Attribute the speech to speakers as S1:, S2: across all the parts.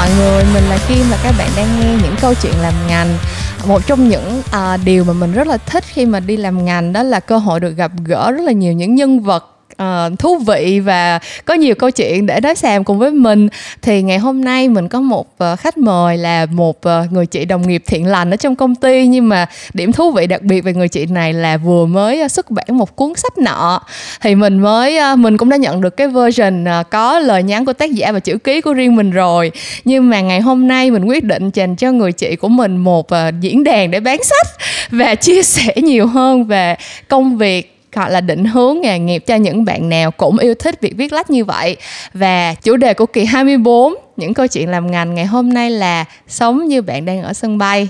S1: mọi người, mình là Kim và các bạn đang nghe những câu chuyện làm ngành. Một trong những à, điều mà mình rất là thích khi mà đi làm ngành đó là cơ hội được gặp gỡ rất là nhiều những nhân vật uh, thú vị và có nhiều câu chuyện để nói xàm cùng với mình. Thì ngày hôm nay mình có một uh, khách mời là một uh, người chị đồng nghiệp thiện lành ở trong công ty. Nhưng mà điểm thú vị đặc biệt về người chị này là vừa mới uh, xuất bản một cuốn sách nọ. Thì mình mới uh, mình cũng đã nhận được cái version uh, có lời nhắn của tác giả và chữ ký của riêng mình rồi. Nhưng mà ngày hôm nay mình quyết định dành cho người chị của mình một uh, diễn đàn để bán sách và chia sẻ nhiều hơn về công việc gọi là định hướng nghề nghiệp cho những bạn nào cũng yêu thích việc viết lách như vậy. Và chủ đề của kỳ 24 những câu chuyện làm ngành ngày hôm nay là sống như bạn đang ở sân bay.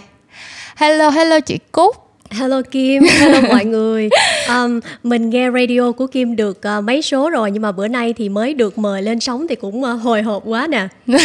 S1: Hello hello chị Cúc.
S2: Hello Kim, hello mọi người. Um, mình nghe radio của Kim được uh, mấy số rồi nhưng mà bữa nay thì mới được mời lên sóng thì cũng uh, hồi hộp quá nè.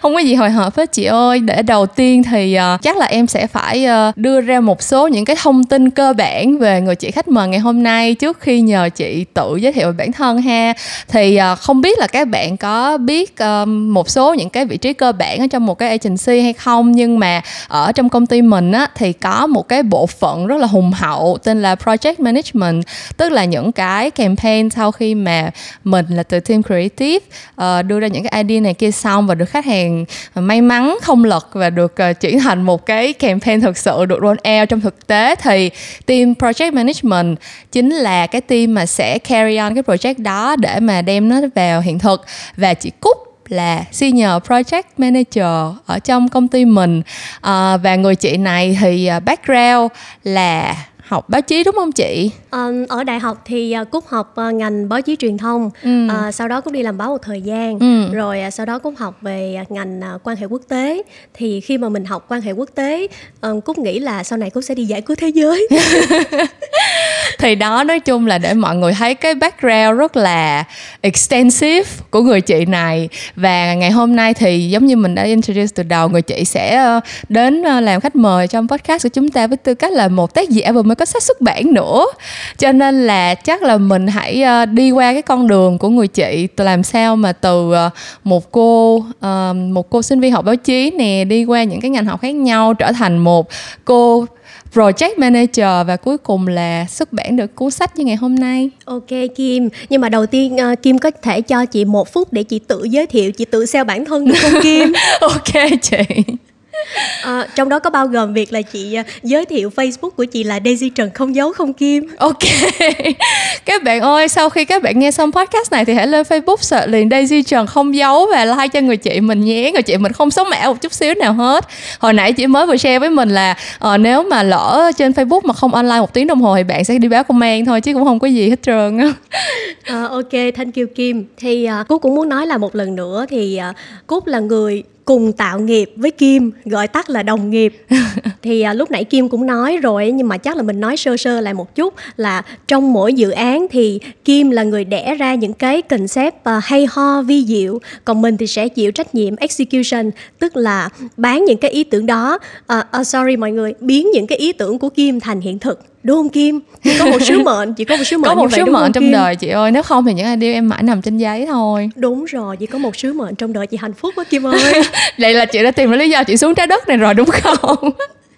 S1: không có gì hồi hộp hết chị ơi. Để đầu tiên thì uh, chắc là em sẽ phải uh, đưa ra một số những cái thông tin cơ bản về người chị khách mời ngày hôm nay trước khi nhờ chị tự giới thiệu về bản thân ha. Thì uh, không biết là các bạn có biết uh, một số những cái vị trí cơ bản ở trong một cái agency hay không nhưng mà ở trong công ty mình á thì có một cái bộ phận rất là hùng hậu tên là project management tức là những cái campaign sau khi mà mình là từ team creative uh, đưa ra những cái idea này kia xong và được khách hàng may mắn không lật và được ờ, uh, chuyển thành một cái campaign thực sự được roll out trong thực tế thì team project management chính là cái team mà sẽ carry on cái project đó để mà đem nó vào hiện thực và chị Cúc là senior project manager ở trong công ty mình à, và người chị này thì à, background là học báo chí đúng không chị?
S2: À, ở đại học thì uh, Cúc học uh, ngành báo chí truyền thông, ừ. uh, sau đó Cúc đi làm báo một thời gian, ừ. rồi sau đó Cúc học về ngành quan hệ quốc tế. Thì khi mà mình học quan hệ quốc tế, Cúc nghĩ là sau này Cúc sẽ đi giải cứu thế giới.
S1: thì đó, nói chung là để mọi người thấy cái background rất là extensive của người chị này. Và ngày hôm nay thì giống như mình đã introduce từ đầu, người chị sẽ ờ, đến ờ, làm khách mời trong podcast của chúng ta với tư cách là một tác giả vừa mới có sách xuất bản nữa. Cho nên là chắc là mình hãy ờ, đi qua cái con đường của người chị làm sao mà từ một cô một cô sinh viên học báo chí nè, đi qua những cái ngành học khác nhau, trở thành một cô project manager và cuối cùng là xuất bản được cuốn sách như ngày hôm nay.
S2: Ok Kim, nhưng mà đầu tiên uh, Kim có thể cho chị một phút để chị tự giới thiệu, chị tự sell bản thân được không Kim?
S1: ok chị.
S2: À, trong đó có bao gồm việc là chị à, giới thiệu Facebook của chị là Daisy Trần không giấu không kim.
S1: Ok. các bạn ơi, sau khi các bạn nghe xong podcast này thì hãy lên Facebook search liền Daisy Trần không giấu và like cho người chị mình nhé. Người chị mình không xấu mã một chút xíu nào hết. Hồi nãy chị mới vừa share với mình là uh, nếu mà lỡ trên Facebook mà không online một tiếng đồng hồ thì bạn sẽ đi báo công an thôi chứ cũng không có gì hết trơn á.
S2: Uh, ok, thank you Kim. Thì uh, Cúc cũng muốn nói là một lần nữa thì uh, Cúc là người cùng tạo nghiệp với Kim gọi tắt là đồng nghiệp. Thì à, lúc nãy Kim cũng nói rồi nhưng mà chắc là mình nói sơ sơ lại một chút là trong mỗi dự án thì Kim là người đẻ ra những cái concept à, hay ho vi diệu. Còn mình thì sẽ chịu trách nhiệm execution tức là bán những cái ý tưởng đó. Uh, uh, sorry mọi người biến những cái ý tưởng của Kim thành hiện thực đúng không Kim? Chỉ có một sứ mệnh chỉ có một sứ mệnh
S1: có một
S2: sứ
S1: mệnh trong Kim? đời chị ơi nếu không thì những idea em mãi nằm trên giấy thôi.
S2: Đúng rồi chỉ có một sứ mệnh trong đời chị hạnh phúc quá Kim ơi.
S1: Vậy là chị đã tìm ra lý do chị xuống trái đất này rồi đúng không?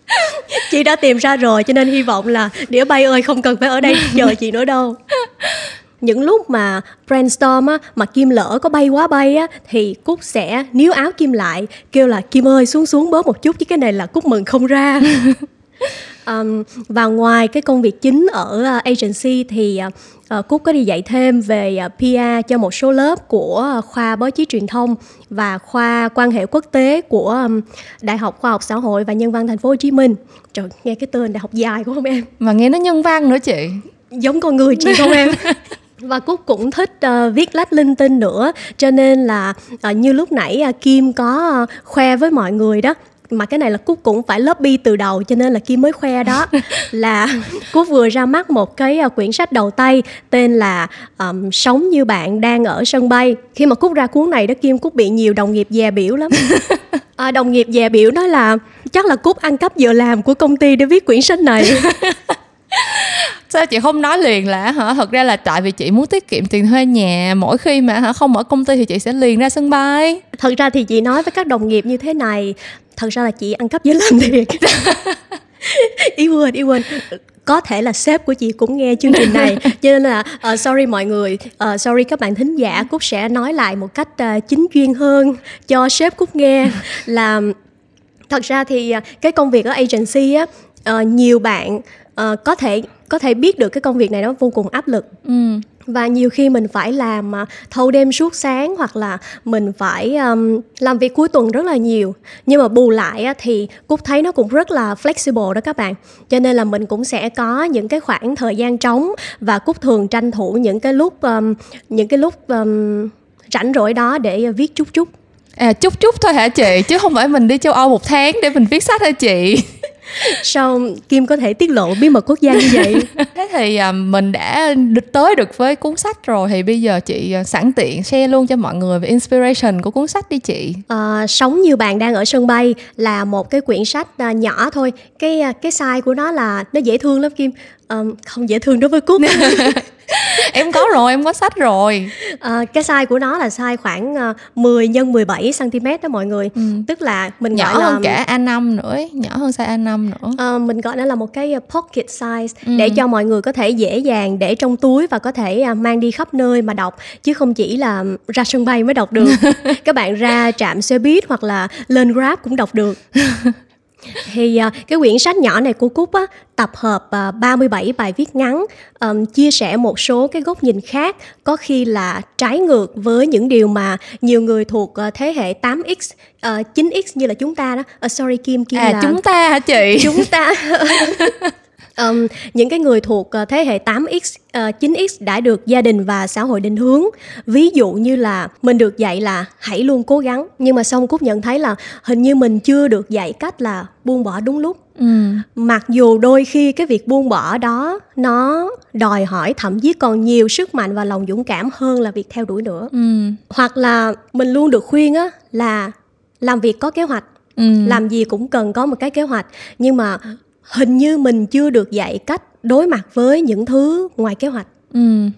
S2: Chị đã tìm ra rồi cho nên hy vọng là đĩa bay ơi không cần phải ở đây chờ chị nữa đâu. Những lúc mà brainstorm á mà kim lỡ có bay quá bay á thì cúc sẽ níu áo kim lại kêu là kim ơi xuống xuống bớt một chút chứ cái này là cúc mừng không ra um, và ngoài cái công việc chính ở uh, agency thì uh, Cúc có đi dạy thêm về PR cho một số lớp của khoa báo chí truyền thông và khoa quan hệ quốc tế của um, Đại học Khoa học Xã hội và Nhân văn Thành phố Hồ Chí Minh. Trời, nghe cái tên đại học dài quá không em?
S1: Mà nghe nó nhân văn nữa chị.
S2: Giống con người chị không em? và cúc cũng thích uh, viết lách linh tinh nữa cho nên là uh, như lúc nãy uh, kim có uh, khoe với mọi người đó mà cái này là cúc cũng phải lobby từ đầu cho nên là kim mới khoe đó. Là cúc vừa ra mắt một cái uh, quyển sách đầu tay tên là um, sống như bạn đang ở sân bay. Khi mà cúc ra cuốn này đó kim cúc bị nhiều đồng nghiệp dè biểu lắm. À, đồng nghiệp dè biểu nói là chắc là cúc ăn cắp giờ làm của công ty để viết quyển sách này
S1: sao chị không nói liền là hả? Thật ra là tại vì chị muốn tiết kiệm tiền thuê nhà mỗi khi mà hả không ở công ty thì chị sẽ liền ra sân bay.
S2: Thật ra thì chị nói với các đồng nghiệp như thế này thật ra là chị ăn cắp giới làm thiệt ý quên ý quên. Có thể là sếp của chị cũng nghe chương trình này. Cho nên là uh, sorry mọi người uh, sorry các bạn thính giả cúc sẽ nói lại một cách uh, chính chuyên hơn cho sếp cúc nghe. Là thật ra thì uh, cái công việc ở agency á uh, nhiều bạn uh, có thể có thể biết được cái công việc này nó vô cùng áp lực. Ừ. Và nhiều khi mình phải làm uh, thâu đêm suốt sáng hoặc là mình phải um, làm việc cuối tuần rất là nhiều. Nhưng mà bù lại thì cúc thấy nó cũng rất là flexible đó các bạn. Cho nên là mình cũng sẽ có những cái khoảng thời gian trống và cúc thường tranh thủ những cái lúc um, những cái lúc um, rảnh rỗi đó để viết chút chút.
S1: À chút chút thôi hả chị? Chứ không phải mình đi châu âu một tháng để mình viết sách hả chị
S2: sao kim có thể tiết lộ bí mật quốc gia như vậy?
S1: Thế thì à, mình đã tới được với cuốn sách rồi. Thì bây giờ chị à, sẵn tiện share luôn cho mọi người về inspiration của cuốn sách đi chị.
S2: À, sống như bạn đang ở sân bay là một cái quyển sách à, nhỏ thôi. Cái cái size của nó là nó dễ thương lắm kim. Um, không dễ thương đối với cúc
S1: em có rồi em có sách rồi
S2: à, cái size của nó là size khoảng uh, 10 x 17 cm đó mọi người ừ. tức là mình
S1: nhỏ
S2: gọi
S1: là... hơn cả A5 nữa ấy. nhỏ hơn size A5 nữa
S2: à, mình gọi nó là một cái pocket size ừ. để cho mọi người có thể dễ dàng để trong túi và có thể mang đi khắp nơi mà đọc chứ không chỉ là ra sân bay mới đọc được các bạn ra trạm xe buýt hoặc là lên grab cũng đọc được thì uh, cái quyển sách nhỏ này của Cúc á, tập hợp uh, à, 37 bài viết ngắn um, chia sẻ một số cái góc nhìn khác có khi là trái ngược với những điều mà nhiều người thuộc uh, thế hệ 8x uh, 9x như là chúng ta đó. Uh, sorry Kim Kim
S1: à,
S2: là
S1: chúng ta hả chị?
S2: Chúng ta um, những cái người thuộc uh, thế hệ 8x, uh, 9x đã được gia đình và xã hội định hướng. Ví dụ như là mình được dạy là hãy luôn cố gắng, nhưng mà xong Cúc nhận thấy là hình như mình chưa được dạy cách là buông bỏ đúng lúc. Ừ. Mặc dù đôi khi cái việc buông bỏ đó nó đòi hỏi thậm chí còn nhiều sức mạnh và lòng dũng cảm hơn là việc theo đuổi nữa. Ừ. Hoặc là mình luôn được khuyên á là làm việc có kế hoạch Ừ. làm gì cũng cần có một cái kế hoạch nhưng mà hình như mình chưa được dạy cách đối mặt với những thứ ngoài kế hoạch. Ừ.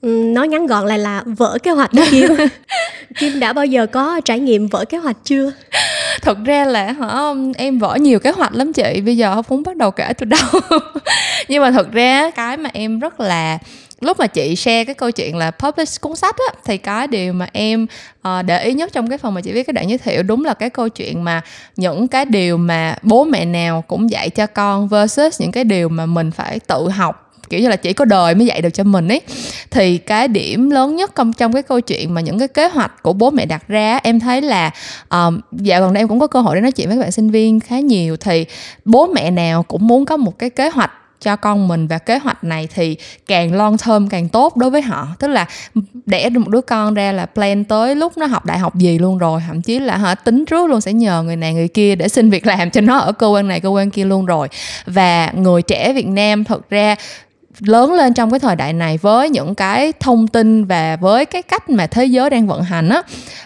S2: ừ nói ngắn gọn lại là vỡ kế hoạch đó kim. Kim đã bao giờ có trải nghiệm vỡ kế hoạch chưa?
S1: Thật ra là hả em vỡ nhiều kế hoạch lắm chị. Bây giờ không muốn bắt đầu kể từ đâu. Nhưng mà thật ra cái mà em rất là lúc mà chị share cái câu chuyện là publish cuốn sách á thì cái điều mà em uh, để ý nhất trong cái phần mà chị viết cái đoạn giới thiệu đúng là cái câu chuyện mà những cái điều mà bố mẹ nào cũng dạy cho con versus những cái điều mà mình phải tự học kiểu như là chỉ có đời mới dạy được cho mình ấy. Thì cái điểm lớn nhất trong trong cái câu chuyện mà những cái kế hoạch của bố mẹ đặt ra em thấy là um, dạo gần đây em cũng có cơ hội để nói chuyện với các bạn sinh viên khá nhiều thì bố mẹ nào cũng muốn có một cái kế hoạch cho con mình và kế hoạch này thì càng long term càng tốt đối với họ. Tức là đẻ được một đứa con ra là plan tới lúc nó học đại học gì luôn rồi, thậm chí là họ tính trước luôn sẽ nhờ người này người kia để xin việc làm cho nó ở cơ quan này, cơ quan kia luôn rồi. Và người trẻ Việt Nam thật ra lớn lên trong cái thời đại này với những cái thông tin và với cái cách mà thế giới đang vận hành á,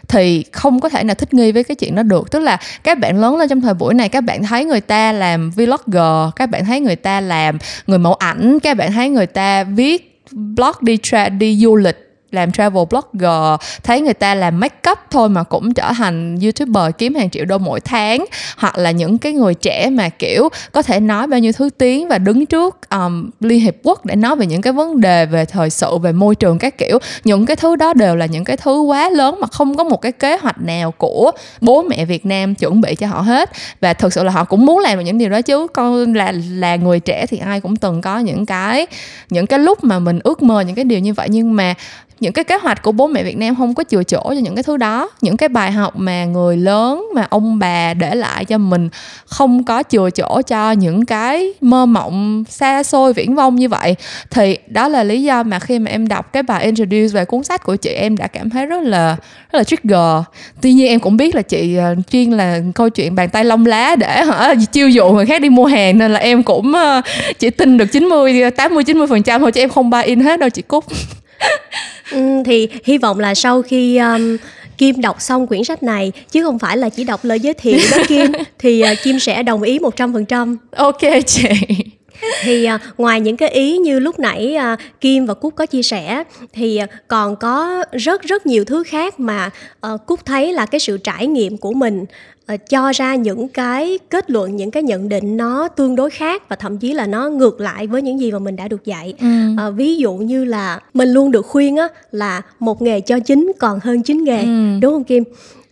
S1: thì không có thể nào thích nghi với cái chuyện đó được. Tức là các bạn lớn lên trong thời buổi này, các bạn thấy người ta làm vlogger, các bạn thấy người ta làm người mẫu ảnh, các bạn thấy người ta viết blog đi tra, đi du lịch làm travel blogger thấy người ta làm make up thôi mà cũng trở thành youtuber kiếm hàng triệu đô mỗi tháng. Hoặc là những cái người trẻ mà kiểu có thể nói bao nhiêu thứ tiếng và đứng trước um, liên hiệp quốc để nói về những cái vấn đề về thời sự về môi trường các kiểu. Những cái thứ đó đều là những cái thứ quá lớn mà không có một cái kế hoạch nào của bố mẹ Việt Nam chuẩn bị cho họ hết. Và thực sự là họ cũng muốn làm được những điều đó chứ. Con là là người trẻ thì ai cũng từng có những cái những cái lúc mà mình ước mơ những cái điều như vậy. Nhưng mà những cái kế hoạch của bố mẹ Việt Nam không có chừa chỗ cho những cái thứ đó. Những cái bài học mà người lớn, mà ông bà để lại cho mình không có chừa chỗ cho những cái mơ mộng xa xôi, viễn vông như vậy. Thì đó là lý do mà khi mà em đọc cái bài introduce về cuốn sách của chị, em đã cảm thấy rất là rất là trigger. Tuy nhiên em cũng biết là chị ờ, chuyên là câu chuyện bàn tay lông lá để hả, chiêu dụ người khác đi mua hàng, nên là em cũng ờ, chỉ tin được 90 80 90 phần trăm thôi, chứ em không buy in hết đâu chị Cúc.
S2: Ừ, thì hy vọng là sau khi um, Kim đọc xong quyển sách này chứ không phải là chỉ đọc lời giới thiệu đó Kim thì uh, Kim sẽ đồng ý 100%.
S1: Ok chị.
S2: thì uh, ngoài những cái ý như lúc nãy uh, kim và cúc có chia sẻ thì uh, còn có rất rất nhiều thứ khác mà uh, cúc thấy là cái sự trải nghiệm của mình uh, cho ra những cái kết luận những cái nhận định nó tương đối khác và thậm chí là nó ngược lại với những gì mà mình đã được dạy ừ. uh, ví dụ như là mình luôn được khuyên á là một nghề cho chính còn hơn chín nghề ừ. đúng không kim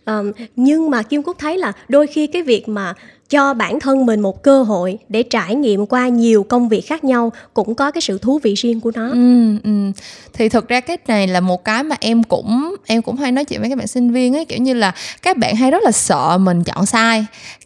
S2: um, nhưng mà kim cúc thấy là đôi khi cái việc mà cho bản thân mình một cơ hội để trải nghiệm qua nhiều công việc khác nhau cũng có cái sự thú vị riêng của nó.
S1: Ừ, ừ. Thì thực ra cái này là một cái mà em cũng em cũng hay nói chuyện với các bạn sinh viên ấy kiểu như là các bạn hay rất là sợ mình chọn sai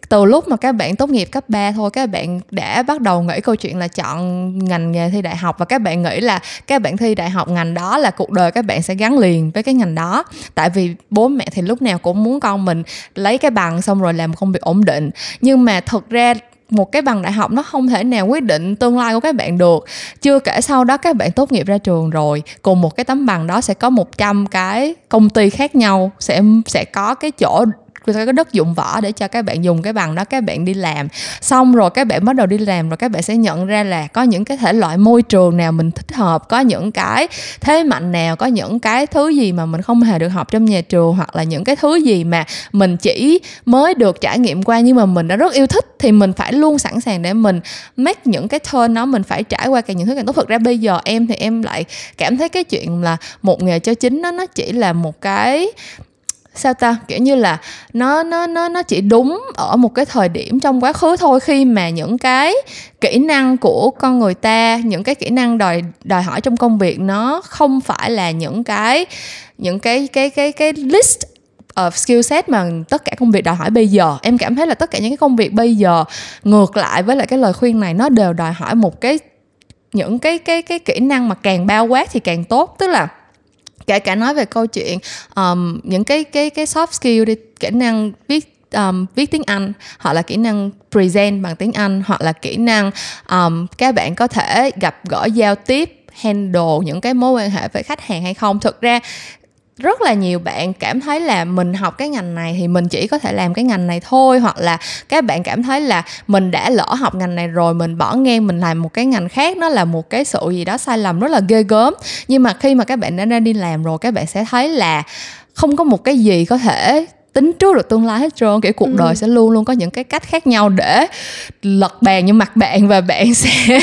S1: từ lúc mà các bạn tốt nghiệp cấp 3 thôi các bạn đã bắt đầu nghĩ câu chuyện là chọn ngành nghề thi đại học và các bạn nghĩ là các bạn thi đại học ngành đó là cuộc đời các bạn sẽ gắn liền với cái ngành đó tại vì bố mẹ thì lúc nào cũng muốn con mình lấy cái bằng xong rồi làm công việc ổn định nhưng nhưng mà thực ra một cái bằng đại học nó không thể nào quyết định tương lai của các bạn được. Chưa kể sau đó các bạn tốt nghiệp ra trường rồi, cùng một cái tấm bằng đó sẽ có 100 cái công ty khác nhau, sẽ sẽ có cái chỗ sẽ có đất dụng võ để cho các bạn dùng cái bằng đó các bạn đi làm. Xong rồi các bạn bắt đầu đi làm rồi các bạn sẽ nhận ra là có những cái thể loại môi trường nào mình thích hợp, có những cái thế mạnh nào, có những cái thứ gì mà mình không hề được học trong nhà trường, hoặc là những cái thứ gì mà mình chỉ mới được trải nghiệm qua nhưng mà mình đã rất yêu thích, thì mình phải luôn sẵn sàng để mình make những cái turn đó, mình phải trải qua càng những thứ càng tốt thực ra bây giờ em thì em lại cảm thấy cái chuyện là một nghề cho chính nó nó chỉ là một cái sao ta? Kiểu như là nó nó nó nó chỉ đúng ở một cái thời điểm trong quá khứ thôi khi mà những cái kỹ năng của con người ta, những cái kỹ năng đòi đòi hỏi trong công việc nó không phải là những cái những cái cái cái cái list of skill set mà tất cả công việc đòi hỏi bây giờ. Em cảm thấy là tất cả những cái công việc bây giờ ngược lại với lại cái lời khuyên này nó đều đòi hỏi một cái, những cái cái cái kỹ năng mà càng bao quát thì càng tốt. Tức là kể cả nói về câu chuyện um, những cái cái cái soft skill đi kỹ năng viết um, viết tiếng Anh hoặc là kỹ năng present bằng tiếng Anh hoặc là kỹ năng um, các bạn có thể gặp gỡ giao tiếp handle những cái mối quan hệ với khách hàng hay không. Thực ra rất là nhiều bạn cảm thấy là mình học cái ngành này thì mình chỉ có thể làm cái ngành này thôi hoặc là các bạn cảm thấy là mình đã lỡ học ngành này rồi mình bỏ ngang mình làm một cái ngành khác nó là một cái sự gì đó sai lầm rất là ghê gớm nhưng mà khi mà các bạn đã ra đi làm rồi các bạn sẽ thấy là không có một cái gì có thể tính trước được tương lai hết trơn kiểu cuộc ừ. đời sẽ luôn luôn có những cái cách khác nhau để lật bàn như mặt bạn và bạn sẽ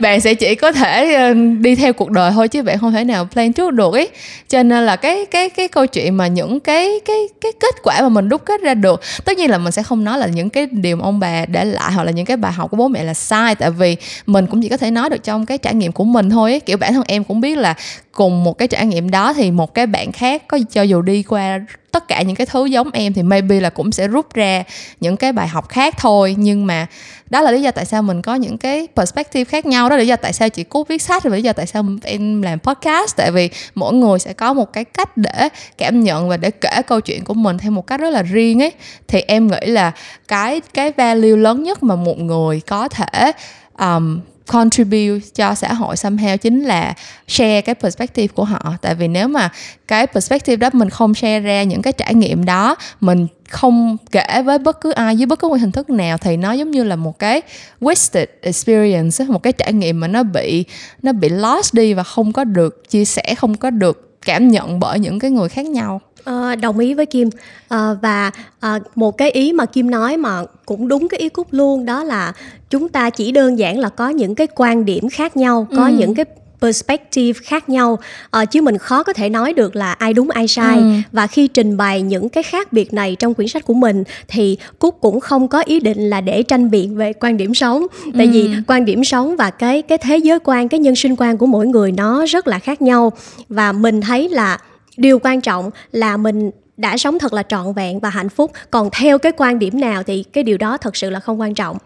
S1: bạn sẽ chỉ có thể ờ, đi theo cuộc đời thôi chứ bạn không thể nào plan trước được ấy cho nên là cái cái cái câu chuyện mà những cái cái cái kết quả mà mình đúc kết ra được, tất nhiên là mình sẽ không nói là những cái điều mà ông bà để lại hoặc là những cái bài học của bố mẹ là sai, tại vì mình cũng chỉ có thể nói được trong cái trải nghiệm của mình thôi ấy. kiểu bản thân em cũng biết là cùng một cái trải nghiệm đó thì một cái bạn khác có cho dù đi qua tất cả những cái thứ giống em thì maybe là cũng sẽ rút ra những cái bài học khác thôi. Nhưng mà đó là lý do tại sao mình có những cái perspective khác nhau đó là lý do tại sao chị cú viết sách và lý do tại sao em làm podcast. Tại vì mỗi người sẽ có một cái cách để cảm nhận và để kể câu chuyện của mình theo một cách rất là riêng ấy. Thì em nghĩ là cái cái value lớn nhất mà một người có thể um, contribute cho xã hội somehow chính là share cái perspective của họ. Tại vì nếu mà cái perspective đó mình không share ra những cái trải nghiệm đó, mình không kể với bất cứ ai dưới bất cứ một hình thức nào, thì nó giống như là một cái wasted experience một cái trải nghiệm mà nó bị nó bị lost đi và không có được chia sẻ, không có được cảm nhận bởi những cái người khác nhau.
S2: À, đồng ý với Kim à, và à, một cái ý mà Kim nói mà cũng đúng cái ý cúc luôn đó là chúng ta chỉ đơn giản là có những cái quan điểm khác nhau có ừ. những cái perspective khác nhau uh, chứ mình khó có thể nói được là ai đúng ai sai ừ. và khi trình bày những cái khác biệt này trong quyển sách của mình thì cúc cũng không có ý định là để tranh biện về quan điểm sống tại ừ. vì quan điểm sống và cái cái thế giới quan cái nhân sinh quan của mỗi người nó rất là khác nhau và mình thấy là điều quan trọng là mình đã sống thật là trọn vẹn và hạnh phúc. Còn theo cái quan điểm nào thì cái điều đó thật sự là không quan trọng.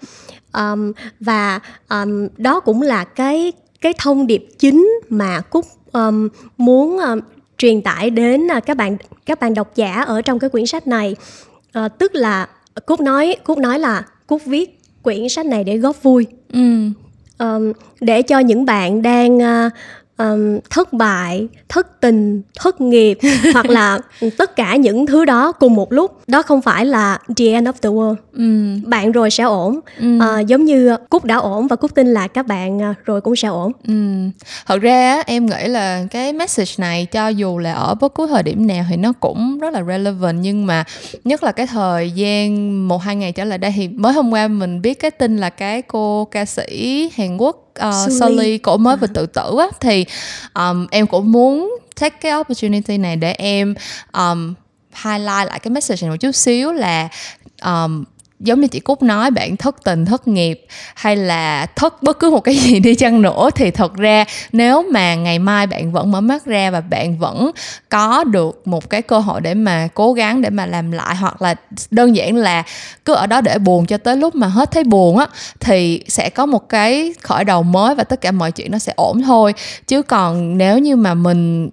S2: Um, và um, đó cũng là cái cái thông điệp chính mà cúc um, muốn um, truyền tải đến uh, các bạn các bạn độc giả ở trong cái quyển sách này. Uh, tức là cúc nói cúc nói là cúc viết quyển sách này để góp vui. Ừ. um, để cho những bạn đang uh, um, thất bại thất tình thất nghiệp hoặc là tất cả những thứ đó cùng một lúc đó không phải là the end of the world ừ. bạn rồi sẽ ổn ừ. à, giống như cúc đã ổn và cúc tin là các bạn à, rồi cũng sẽ ổn ừ.
S1: thật ra em nghĩ là cái message này cho dù là ở bất cứ thời điểm nào thì nó cũng rất là relevant nhưng mà nhất là cái thời gian một hai ngày trở lại đây thì mới hôm qua mình biết cái tin là cái cô ca sĩ Hàn Quốc uh, Sully cổ mới vừa tự tử á thì um, em cũng muốn take cái opportunity này để em um, highlight lại cái message này một chút xíu là um, giống như chị Cúc nói, bạn thất tình, thất nghiệp, hay là thất bất cứ một cái gì đi chăng nữa, thì thật ra nếu mà ngày mai bạn vẫn mở mắt ra và bạn vẫn có được một cái cơ hội để mà cố gắng để mà làm lại, hoặc là đơn giản là cứ ở đó để buồn cho tới lúc mà hết thấy buồn á, thì sẽ có một cái khởi đầu mới và tất cả mọi chuyện nó sẽ ổn thôi. Chứ còn nếu như mà mình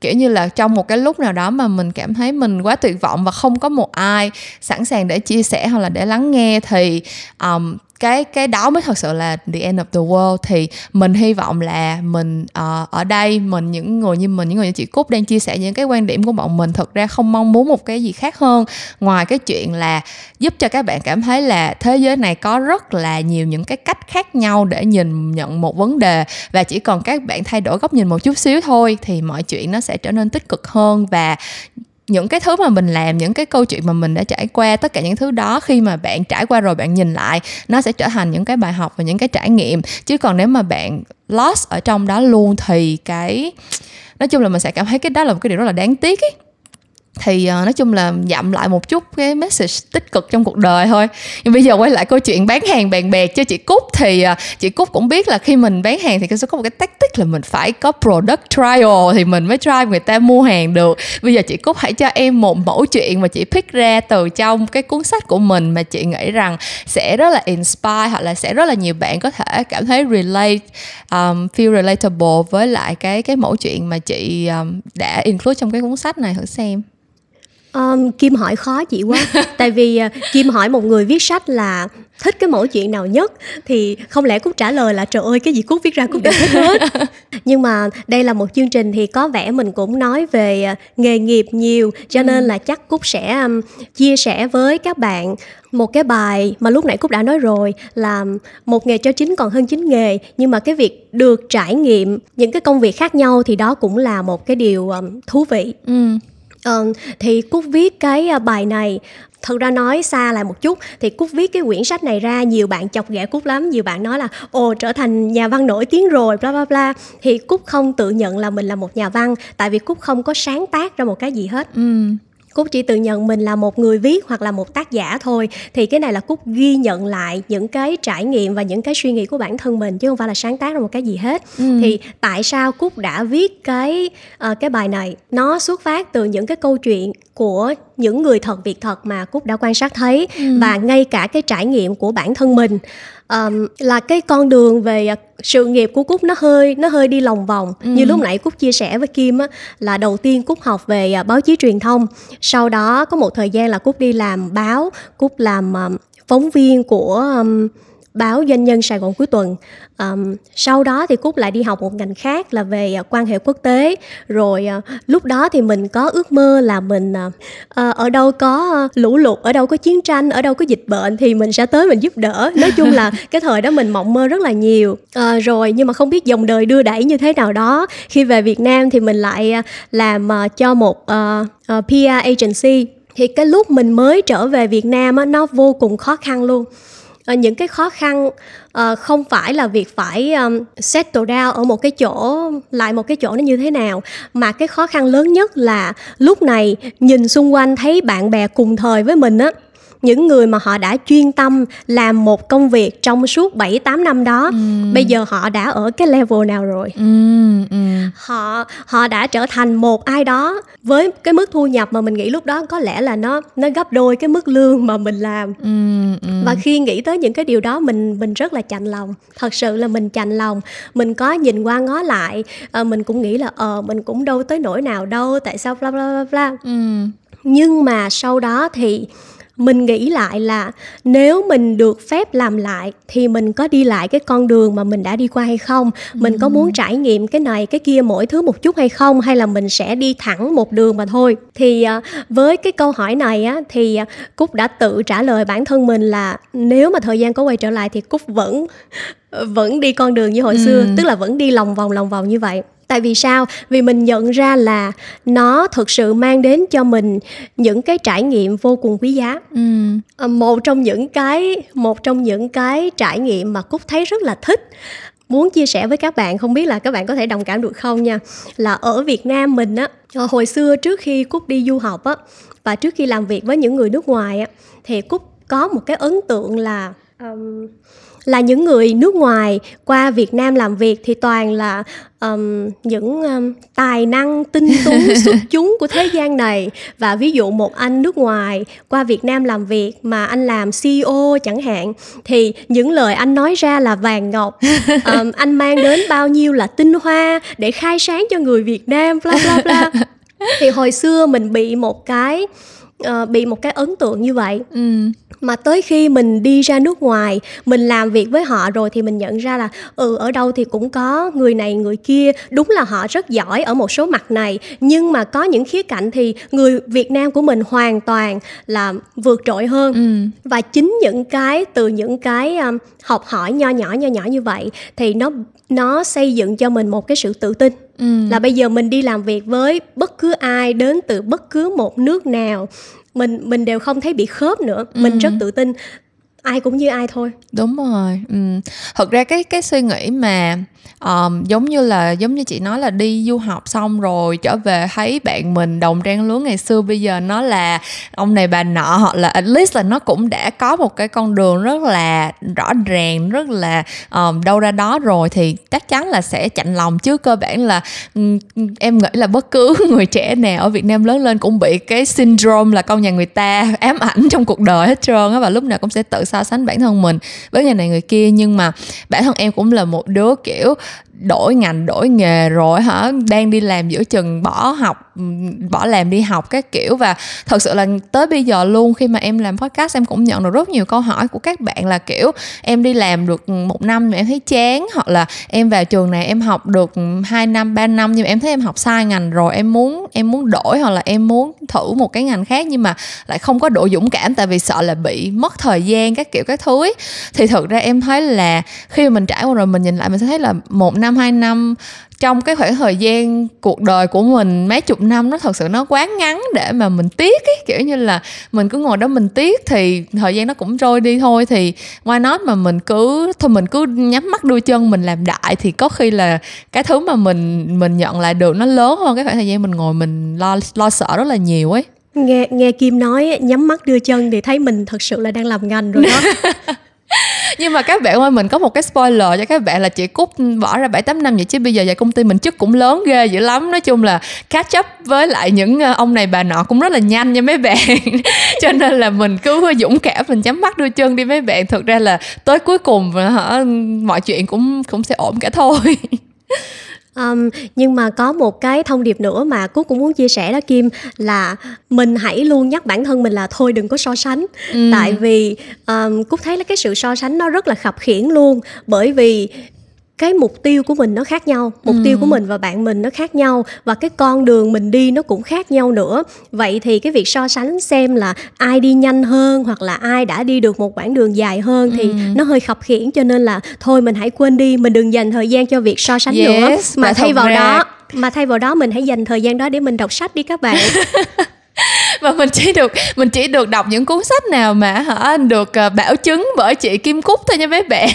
S1: kiểu như là trong một cái lúc nào đó mà mình cảm thấy mình quá tuyệt vọng và không có một ai sẵn sàng để chia sẻ hoặc là để lắng nghe thì um, cái cái đó mới thật sự là the end of the world. Thì mình hy vọng là mình uh, ở đây mình những người như mình những người như chị cúc đang chia sẻ những cái quan điểm của bọn mình thật ra không mong muốn một cái gì khác hơn. Ngoài cái chuyện là giúp cho các bạn cảm thấy là thế giới này có rất là nhiều những cái cách khác nhau để nhìn nhận một vấn đề và chỉ còn các bạn thay đổi góc nhìn một chút xíu thôi thì mọi chuyện nó sẽ trở nên tích cực hơn. Và những cái thứ mà mình làm, những cái câu chuyện mà mình đã trải qua, tất cả những thứ đó khi mà bạn trải qua rồi, bạn nhìn lại, nó sẽ trở thành những cái bài học và những cái trải nghiệm. Chứ còn nếu mà bạn lost ở trong đó luôn thì cái, nói chung là mình sẽ cảm thấy cái đó là một cái điều rất là đáng tiếc ấy thì uh, nói chung là dặm lại một chút cái message tích cực trong cuộc đời thôi. Nhưng bây giờ quay lại câu chuyện bán hàng bàn bè cho chị cúc thì uh, chị cúc cũng biết là khi mình bán hàng thì sẽ có một cái tactic là mình phải có product trial thì mình mới try người ta mua hàng được. Bây giờ chị cúc hãy cho em một mẫu chuyện mà chị pick ra từ trong cái cuốn sách của mình mà chị nghĩ rằng sẽ rất là inspire hoặc là sẽ rất là nhiều bạn có thể cảm thấy relate um, feel relatable với lại cái cái mẫu chuyện mà chị um, đã include trong cái cuốn sách này thử xem.
S2: Um, Kim hỏi khó chị quá. Tại vì uh, Kim hỏi một người viết sách là thích cái mẫu chuyện nào nhất thì không lẽ Cúc trả lời là trời ơi cái gì Cúc viết ra Cúc đều thích hết. Nhưng mà đây là một chương trình thì có vẻ mình cũng nói về uh, nghề nghiệp nhiều cho nên ừ. là chắc Cúc sẽ um, chia sẻ với các bạn một cái bài mà lúc nãy Cúc đã nói rồi là một nghề cho chính còn hơn chính nghề nhưng mà cái việc được trải nghiệm những cái công việc khác nhau thì đó cũng là một cái điều um, thú vị. Ừ Ờ, thì Cúc viết cái à, bài này thật ra nói xa lại một chút. Thì cúc viết cái quyển sách này ra nhiều bạn chọc ghẻ cúc lắm. Nhiều bạn nói là ồ trở thành nhà văn nổi tiếng rồi bla bla bla. Thì cúc không tự nhận là mình là một nhà văn tại vì cúc không có sáng tác ra một cái gì hết. Ừ. Cúc chỉ tự nhận mình là một người viết hoặc là một tác giả thôi thì cái này là Cúc ghi nhận lại những cái trải nghiệm và những cái suy nghĩ của bản thân mình chứ không phải là sáng tác ra một cái gì hết. Ừ. Thì tại sao Cúc đã viết cái uh, cái bài này? Nó xuất phát từ những cái câu chuyện của những người thật việc thật mà Cúc đã quan sát thấy ừ. và ngay cả cái trải nghiệm của bản thân mình um, là cái con đường về à, sự nghiệp của cúc nó hơi nó hơi đi lòng vòng ừ. như lúc nãy cúc chia sẻ với kim á là đầu tiên cúc học về à, báo chí truyền thông sau đó có một thời gian là cúc đi làm báo cúc làm um, phóng viên của um, báo doanh nhân Sài Gòn cuối tuần. Um, sau đó thì Cúc lại đi học một ngành khác là về uh, quan hệ quốc tế. Rồi uh, lúc đó thì mình có ước mơ là mình uh, ở đâu có lũ lụt, ở đâu có chiến tranh, ở đâu có dịch bệnh thì mình sẽ tới mình giúp đỡ. Nói chung là cái thời đó mình mộng mơ rất là nhiều. Uh, rồi nhưng mà không biết dòng đời đưa đẩy như thế nào đó. Khi về Việt Nam thì mình lại uh, làm uh, cho một uh, uh, PR agency thì cái lúc mình mới trở về Việt Nam á, nó vô cùng khó khăn luôn Ờ, những cái khó khăn uh, không phải là việc phải um, settle down ở một cái chỗ lại một cái chỗ nó như thế nào mà cái khó khăn lớn nhất là lúc này nhìn xung quanh thấy bạn bè cùng thời với mình á những người mà họ đã chuyên tâm làm một công việc trong suốt 7 8 năm đó, ừ. bây giờ họ đã ở cái level nào rồi? Ừ, ừ. Họ họ đã trở thành một ai đó với cái mức thu nhập mà mình nghĩ lúc đó có lẽ là nó nó gấp đôi cái mức lương mà mình làm. Ừ, ừ. Và khi nghĩ tới những cái điều đó mình mình rất là chạnh lòng. Thật sự là mình chạnh lòng. Mình có nhìn qua ngó lại, à, mình cũng nghĩ là ờ mình cũng đâu tới nỗi nào đâu, tại sao bla bla bla bla. Ừ. Nhưng mà sau đó thì mình nghĩ lại là nếu mình được phép làm lại thì mình có đi lại cái con đường mà mình đã đi qua hay không? Mình có muốn trải nghiệm cái này cái kia mỗi thứ một chút hay không? Hay là mình sẽ đi thẳng một đường mà thôi? Thì à, với cái câu hỏi này á thì à, cúc đã tự trả lời bản thân mình là nếu mà thời gian có quay trở lại thì cúc vẫn vẫn đi con đường như hồi xưa tức là vẫn đi lòng vòng lòng vòng như vậy tại vì sao? Vì mình nhận ra là nó thực sự mang đến cho mình những cái trải nghiệm vô cùng quý giá. Ừ. một trong những cái một trong những cái trải nghiệm mà cúc thấy rất là thích. Muốn chia sẻ với các bạn không biết là các bạn có thể đồng cảm được không nha là ở việt nam mình á hồi xưa trước khi cúc đi du học á và trước khi làm việc với những người nước ngoài á thì cúc có một cái ấn tượng là um, là những người nước ngoài qua Việt Nam làm việc thì toàn là um, những um, tài năng tinh tú xuất chúng của thế gian này. Và ví dụ một anh nước ngoài qua Việt Nam làm việc mà anh làm CEO chẳng hạn thì những lời anh nói ra là vàng ngọc. Um, anh mang đến bao nhiêu là tinh hoa để khai sáng cho người Việt Nam bla bla bla. Thì hồi xưa mình bị một cái uh, bị một cái ấn tượng như vậy. Ừ. mà tới khi mình đi ra nước ngoài mình làm việc với họ rồi thì mình nhận ra là ừ ở đâu thì cũng có người này người kia. Đúng là họ rất giỏi ở một số mặt này nhưng mà có những khía cạnh thì người Việt Nam của mình hoàn toàn là vượt trội hơn. Ừ. và chính những cái từ những cái um, học hỏi nho nhỏ nho nhỏ như vậy thì nó nó xây dựng cho mình một cái sự tự tin ừ. là bây giờ mình đi làm việc với bất cứ ai đến từ bất cứ một nước nào mình mình đều không thấy bị khớp nữa ừ. mình rất tự tin ai cũng như ai thôi
S1: đúng rồi ừ. thật ra cái cái suy nghĩ mà um, giống như là giống như chị nói là đi du học xong rồi trở về thấy bạn mình đồng trang lứa ngày xưa bây giờ nó là ông này bà nọ hoặc là at least là nó cũng đã có một cái con đường rất là rõ ràng rất là um, đâu ra đó rồi thì chắc chắn là sẽ chạnh lòng chứ cơ bản là um, em nghĩ là bất cứ người trẻ nào ở Việt Nam lớn lên cũng bị cái syndrome là con nhà người ta ám ảnh trong cuộc đời hết trơn á và lúc nào cũng sẽ tự so sánh bản thân mình với người này người kia. Nhưng mà bản thân em cũng là một đứa, kiểu đổi ngành, đổi nghề rồi hả đang đi làm giữa chừng, bỏ học, bỏ làm đi học các kiểu và thật sự là tới bây giờ luôn, khi mà em làm podcast, em cũng nhận được rất nhiều câu hỏi của các bạn là, kiểu, em đi làm được một năm mà em thấy chán, hoặc là em vào trường này em học được 2 năm 3 năm, nhưng mà em thấy em học sai ngành rồi, em muốn em muốn đổi, hoặc là em muốn thử một cái ngành khác, nhưng mà lại không có độ dũng cảm, tại vì sợ là bị mất thời gian các kiểu, các thứ ấy. thì thực ra em thấy là khi mà mình trải qua rồi, mình nhìn lại, mình sẽ thấy là một năm hai năm trong cái khoảng thời gian cuộc đời của mình mấy chục năm nó thật sự nó quá ngắn để mà mình tiếc ấy. Kiểu như là mình cứ ngồi đó mình tiếc thì thời gian nó cũng trôi đi thôi thì ngoài nó mà mình cứ thôi mình cứ nhắm mắt đuôi chân mình làm đại thì có khi là cái thứ mà mình mình nhận lại được nó lớn hơn cái khoảng thời gian mình ngồi mình lo lo sợ rất là nhiều ấy.
S2: Nghe nghe kim nói nhắm mắt đưa chân thì thấy mình thật sự là đang làm ngành rồi đó
S1: nhưng mà các bạn ơi, mình có một cái spoiler cho các bạn là chị cúc bỏ ra bảy tám năm vậy chứ bây giờ vậy công ty mình chức cũng lớn ghê dữ lắm. Nói chung là catch up với lại những ờ, ông này bà nọ cũng rất là nhanh nha mấy bạn. Cho nên là mình cứ dũng cảm mình chấm mắt đưa chân đi mấy bạn. Thực ra là tới cuối cùng hả, mọi chuyện cũng cũng sẽ ổn cả thôi.
S2: Um, nhưng mà có một cái thông điệp nữa mà Cúc cũng muốn chia sẻ đó Kim là mình hãy luôn nhắc bản thân mình là thôi đừng có so sánh ừ. tại vì um, Cúc thấy là cái sự so sánh nó rất là khập khiển luôn bởi vì cái mục tiêu của mình nó khác nhau mục ừ. tiêu của mình và bạn mình nó khác nhau và cái con đường mình đi nó cũng khác nhau nữa vậy thì cái việc so sánh xem là ai đi nhanh hơn hoặc là ai đã đi được một quãng đường dài hơn thì ừ. nó hơi khập khiển cho nên là thôi mình hãy quên đi mình đừng dành thời gian cho việc so sánh yes, nữa mà thay vào ra. đó mà thay vào đó mình hãy dành thời gian đó để mình đọc sách đi các bạn
S1: và mình chỉ được mình chỉ được đọc những cuốn sách nào mà hả được uh, bảo chứng bởi chị Kim Cúc thôi nha mấy bạn.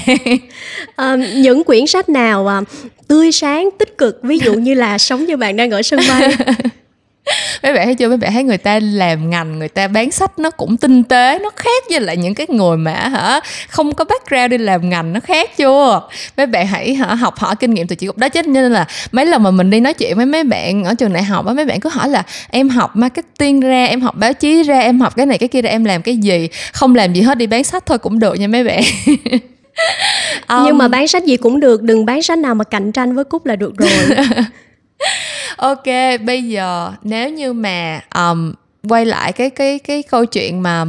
S2: À, những quyển sách nào uh, tươi sáng tích cực? Ví dụ như là sống như bạn đang ở sân bay
S1: mấy bạn thấy chưa? Mấy bạn thấy người ta làm ngành người ta bán sách nó cũng tinh tế nó khác với lại những cái người mà hả không có background đi làm ngành nó khác chưa? Mấy bạn hãy hả học hỏi kinh nghiệm từ chị cục đó chứ. Nên là mấy lần mà mình đi nói chuyện với mấy bạn ở trường đại học á mấy bạn cứ hỏi là em học marketing ra em học báo chí ra em học cái này cái kia ra em làm cái gì? Không làm gì hết đi bán sách thôi cũng được nha mấy bạn.
S2: Um, nhưng mà bán sách gì cũng được đừng bán sách nào mà cạnh tranh với cúc là được rồi
S1: ok bây giờ nếu như mà um, quay lại cái cái cái câu chuyện mà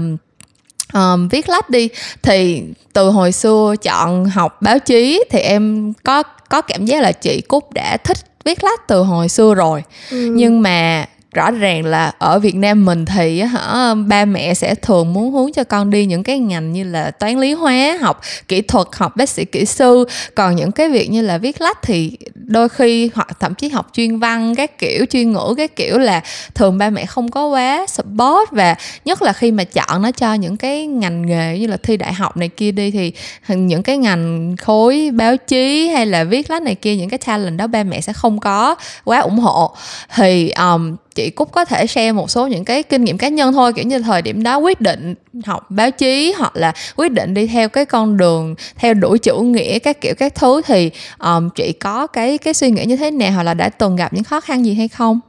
S1: um, viết lách đi thì từ hồi xưa chọn học báo chí thì em có có cảm giác là chị cúc đã thích viết lách từ hồi xưa rồi ừ. nhưng mà rõ ràng là ở Việt Nam mình thì hả ba mẹ sẽ thường muốn hướng cho con đi những cái ngành như là toán lý hóa học kỹ thuật học bác sĩ kỹ sư. Còn những cái việc như là viết lách thì đôi khi hoặc thậm chí học chuyên văn các kiểu chuyên ngữ các kiểu là thường ba mẹ không có quá support. Và nhất là khi mà chọn nó cho những cái ngành nghề như là thi đại học này kia đi thì những cái ngành khối báo chí hay là viết lách này kia những cái talent đó ba mẹ sẽ không có quá ủng hộ. Thì um, chị cúc có thể share một số những cái kinh nghiệm cá nhân thôi kiểu như thời điểm đó quyết định học báo chí hoặc là quyết định đi theo cái con đường theo đuổi chủ nghĩa các kiểu các thứ thì um, chị có cái cái suy nghĩ như thế nào hoặc là đã từng gặp những khó khăn gì hay không?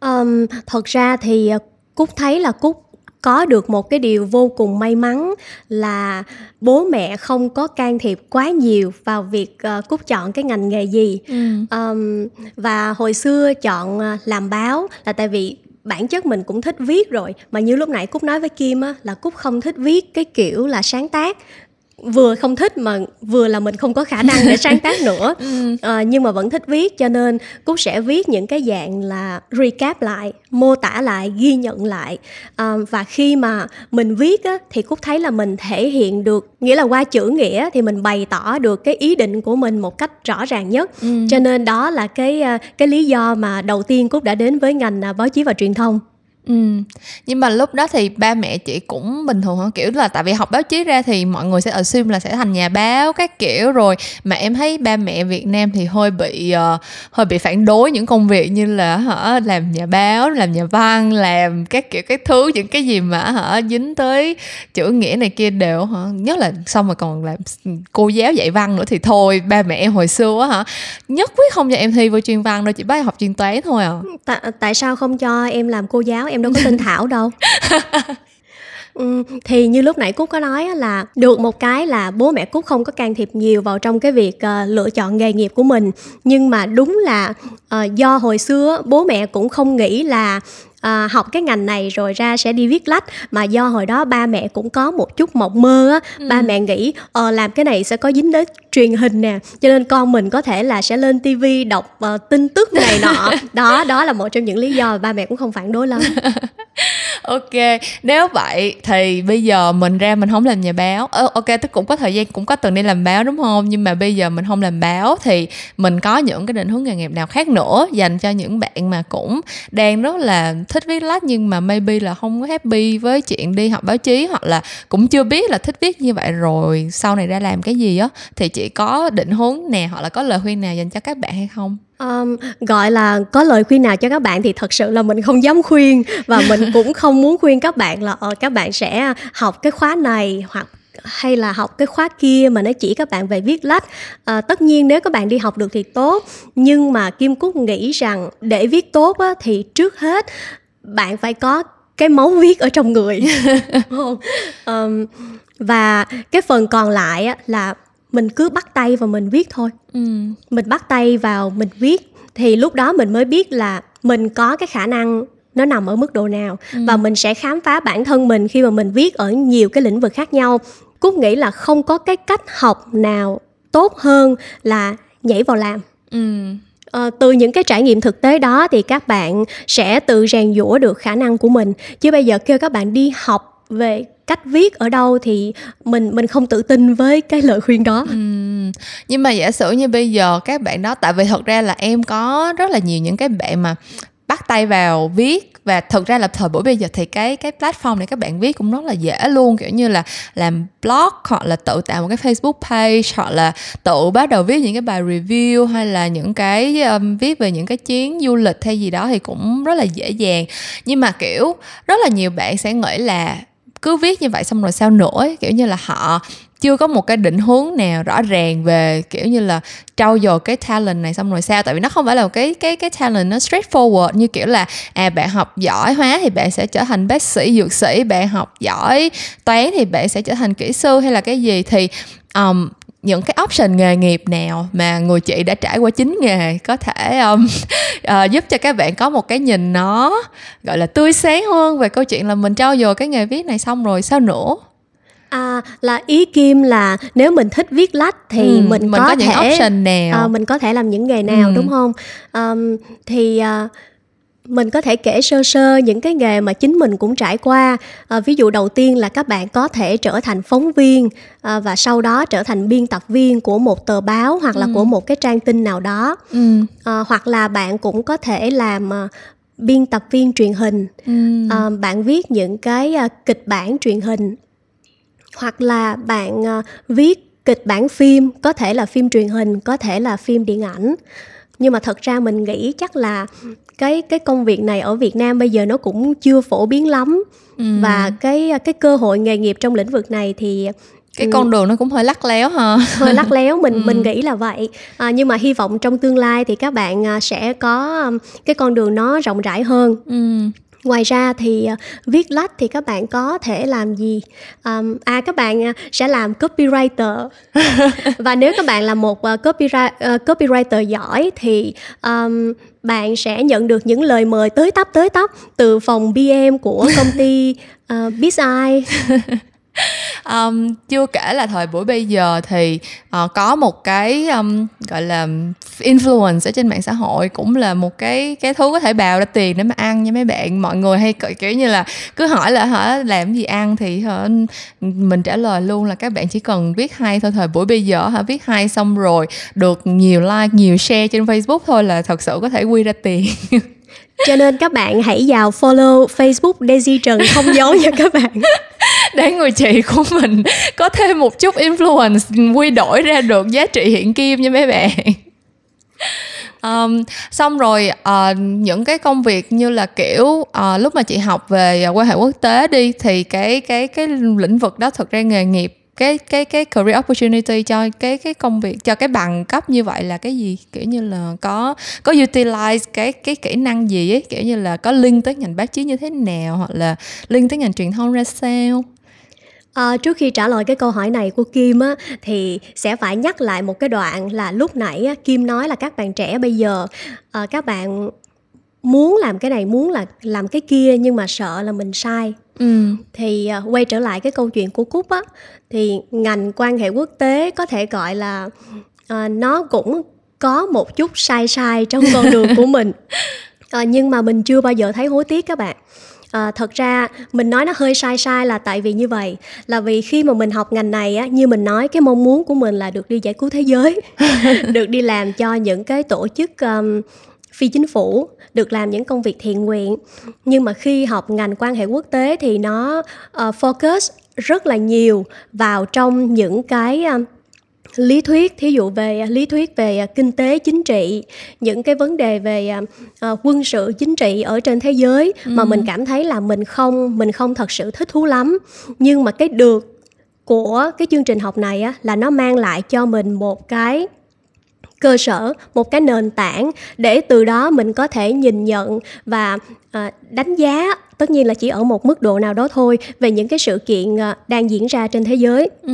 S2: Um, thật ra thì ờ, cúc thấy là cúc có được một cái điều vô cùng may mắn là bố mẹ không có can thiệp quá nhiều vào việc uh, cúc chọn cái ngành nghề gì ừ. um, và hồi xưa chọn uh, làm báo là tại vì bản chất mình cũng thích viết rồi mà như lúc nãy cúc nói với kim á là cúc không thích viết cái kiểu là sáng tác vừa không thích mà vừa là mình không có khả năng để sáng tác nữa. À, nhưng mà vẫn thích viết cho nên cúc sẽ viết những cái dạng là recap lại mô tả lại ghi nhận lại. À, và khi mà mình viết á, thì cúc thấy là mình thể hiện được nghĩa là qua chữ nghĩa thì mình bày tỏ được cái ý định của mình một cách rõ ràng nhất. Ừ. cho nên đó là cái cái lý do mà đầu tiên cúc đã đến với ngành báo chí và truyền thông
S1: Ừ. Nhưng mà lúc đó thì ba mẹ chị cũng bình thường hơn Kiểu là tại vì học báo chí ra thì mọi người sẽ assume là sẽ thành nhà báo các kiểu rồi mà em thấy ba mẹ Việt Nam thì hơi bị uh, hơi bị phản đối những công việc như là hả làm nhà báo, làm nhà văn, làm các kiểu cái thứ những cái gì mà hả dính tới chữ nghĩa này kia đều hả? Nhất là xong rồi còn làm cô giáo dạy văn nữa thì thôi ba mẹ em hồi xưa hả nhất quyết không cho em thi vô chuyên văn đâu chỉ bắt học chuyên toán thôi à.
S2: T- tại sao không cho em làm cô giáo em đâu có tên thảo đâu. Ừ, thì như lúc nãy cúc có nói là được một cái là bố mẹ cúc không có can thiệp nhiều vào trong cái việc uh, lựa chọn nghề nghiệp của mình. Nhưng mà đúng là uh, do hồi xưa bố mẹ cũng không nghĩ là à, học cái ngành này rồi ra sẽ đi viết lách. Mà do hồi đó ba mẹ cũng có một chút mộng mơ á. Ừ. ba mẹ nghĩ ờ, làm cái này sẽ có dính đến truyền hình nè. Cho nên con mình có thể là sẽ lên tivi đọc uh, tin tức này nọ. Đó đó là một trong những lý do mà ba mẹ cũng không phản đối lắm
S1: ok nếu vậy thì bây giờ mình ra mình không làm nhà báo. Ờ, ok tức cũng có thời gian cũng có từng đi làm báo đúng không? Nhưng mà bây giờ mình không làm báo thì mình có những cái định hướng nghề nghiệp nào khác nữa dành cho những bạn mà cũng đang rất là thích viết lách nhưng mà maybe là không có happy với chuyện đi học báo chí hoặc là cũng chưa biết là thích viết như vậy rồi sau này ra làm cái gì á? Thì chị có định hướng nè hoặc là có lời khuyên nào dành cho các bạn hay không?
S2: Um, gọi là có lời khuyên nào cho các bạn thì thật sự là mình không dám khuyên và mình cũng không muốn khuyên các bạn là uh, các bạn sẽ học cái khóa này hoặc hay là học cái khóa kia mà nó chỉ các bạn về viết lách. À, tất nhiên nếu các bạn đi học được thì tốt nhưng mà kim cúc nghĩ rằng để viết tốt á, thì trước hết bạn phải có cái máu viết ở trong người um, và cái phần còn lại á, là mình cứ bắt tay và mình viết thôi ừ. mình bắt tay vào mình viết thì lúc đó mình mới biết là mình có cái khả năng nó nằm ở mức độ nào ừ. và mình sẽ khám phá bản thân mình khi mà mình viết ở nhiều cái lĩnh vực khác nhau cúc nghĩ là không có cái cách học nào tốt hơn là nhảy vào làm ừ. À, từ những cái trải nghiệm thực tế đó thì các bạn sẽ tự rèn giũa được khả năng của mình chứ bây giờ kêu các bạn đi học về cách viết ở đâu thì mình mình không tự tin với cái lời khuyên đó ừ.
S1: nhưng mà giả sử như bây giờ các bạn đó tại vì thật ra là em có rất là nhiều những cái bạn mà bắt tay vào viết và thực ra là thời buổi bây giờ thì cái cái platform này các bạn viết cũng rất là dễ luôn kiểu như là làm blog hoặc là tự tạo một cái Facebook page hoặc là tự bắt đầu viết những cái bài review hay là những cái um, viết về những cái chuyến du lịch hay gì đó thì cũng rất là dễ dàng nhưng mà kiểu rất là nhiều bạn sẽ nghĩ là cứ viết như vậy xong rồi sao nữa kiểu như là họ chưa có một cái định hướng nào rõ ràng về kiểu như là trau dồi cái talent này xong rồi sao? Tại vì nó không phải là một cái cái cái talent nó straightforward như kiểu là à bạn học giỏi hóa thì bạn sẽ trở thành bác sĩ dược sĩ bạn học giỏi toán thì bạn sẽ trở thành kỹ sư hay là cái gì thì um, những cái option nghề nghiệp nào mà người chị đã trải qua chính nghề có thể um, uh, giúp cho các bạn có một cái nhìn nó gọi là tươi sáng hơn về câu chuyện là mình trau dồi cái nghề viết này xong rồi sao nữa
S2: À, là ý Kim là nếu mình thích viết lách thì ừ, mình,
S1: mình
S2: có,
S1: có những
S2: thể
S1: option nào
S2: à, mình có thể làm những nghề nào ừ. đúng không? Um, thì uh, mình có thể kể sơ sơ những cái nghề mà chính mình cũng trải qua à, ví dụ đầu tiên là các bạn có thể trở thành phóng viên à, và sau đó trở thành biên tập viên của một tờ báo hoặc là ừ. của một cái trang tin nào đó ừ. à, hoặc là bạn cũng có thể làm à, biên tập viên truyền hình ừ. à, bạn viết những cái à, kịch bản truyền hình hoặc là bạn à, viết kịch bản phim có thể là phim truyền hình có thể là phim điện ảnh nhưng mà thật ra mình nghĩ chắc là cái cái công việc này ở Việt Nam bây giờ nó cũng chưa phổ biến lắm. Ừ. và cái cái cơ hội nghề nghiệp trong lĩnh vực này thì
S1: cái con đường nó cũng hơi lắc léo ha.
S2: Hơi lắc léo mình ừ. mình nghĩ là vậy. À, nhưng mà hy vọng trong tương lai thì các bạn à, sẽ có cái con đường nó rộng rãi hơn. Ừ ngoài ra thì uh, viết lách thì các bạn có thể làm gì? Um, à các bạn uh, sẽ làm copywriter. Và nếu các bạn là một copyri- uh, copywriter giỏi thì um, bạn sẽ nhận được những lời mời tới tấp tới tấp từ phòng BM của công ty uh, BizEye
S1: um, chưa kể là thời buổi bây giờ thì uh, có một cái um, gọi là influence ở trên mạng xã hội cũng là một cái cái thứ có thể bào ra tiền để mà ăn nha mấy bạn. Mọi người hay kiểu như là cứ hỏi là hả làm gì ăn? Thì hả, mình trả lời luôn là các bạn chỉ cần viết hay thôi thời buổi bây giờ hả viết hay xong rồi được nhiều like nhiều share trên facebook thôi là thật sự có thể quy ra tiền.
S2: cho nên các bạn hãy vào follow Facebook Daisy Trần không giấu nha các bạn.
S1: Để người chị của mình có thêm một chút influence quy đổi ra được giá trị hiện kim nha mấy bạn. Um, xong rồi uh, những cái công việc như là kiểu uh, lúc mà chị học về ờ, quan hệ quốc tế đi thì cái cái cái lĩnh vực đó thực ra nghề nghiệp cái cái cái career opportunity cho cái cái công việc cho cái bằng cấp như vậy là cái gì? Kiểu như là có có utilize cái cái kỹ năng gì ấy? Kiểu như là có link tới ngành báo chí như thế nào? Hoặc là link tới ngành truyền thông ra sao?
S2: À, trước khi trả lời cái câu hỏi này của Kim á, thì sẽ phải nhắc lại một cái đoạn là lúc nãy á, Kim nói là các bạn trẻ bây giờ à, các bạn muốn làm cái này muốn là làm cái kia nhưng mà sợ là mình sai. Ừ. thì uh, quay trở lại cái câu chuyện của cúc á thì ngành quan hệ quốc tế có thể gọi là uh, nó cũng có một chút sai sai trong con đường của mình. Uh, nhưng mà mình chưa bao giờ thấy hối tiếc các bạn. À, thật ra mình nói nó hơi sai sai là tại vì như vậy là vì khi mà mình học ngành này á như mình nói cái mong muốn của mình là được đi giải cứu thế giới được đi làm cho những cái tổ chức um, phi chính phủ được làm những công việc thiện nguyện nhưng mà khi học ngành quan hệ quốc tế thì nó uh, focus rất là nhiều vào trong những cái uh, lý thuyết thí dụ về lý thuyết về kinh tế chính trị những cái vấn đề về uh, quân sự chính trị ở trên thế giới ừ. mà mình cảm thấy là mình không mình không thật sự thích thú lắm nhưng mà cái được của cái chương trình học này á là nó mang lại cho mình một cái cơ sở một cái nền tảng để từ đó mình có thể nhìn nhận và à, đánh giá tất nhiên là chỉ ở một mức độ nào đó thôi về những cái sự kiện à, đang diễn ra trên thế giới ừ.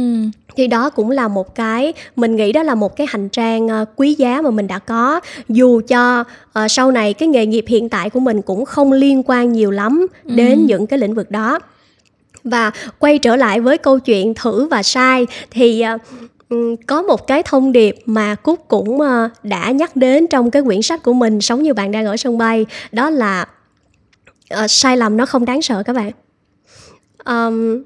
S2: thì đó cũng là một cái mình nghĩ đó là một cái hành trang à, quý giá mà mình đã có dù cho à, sau này cái nghề nghiệp hiện tại của mình cũng không liên quan nhiều lắm ừ. đến những cái lĩnh vực đó và quay trở lại với câu chuyện thử và sai thì uh, có một cái thông điệp mà cúc cũng ờ, đã nhắc đến trong cái quyển sách của mình sống như bạn đang ở sân bay đó là uh, sai lầm nó không đáng sợ các bạn. Um,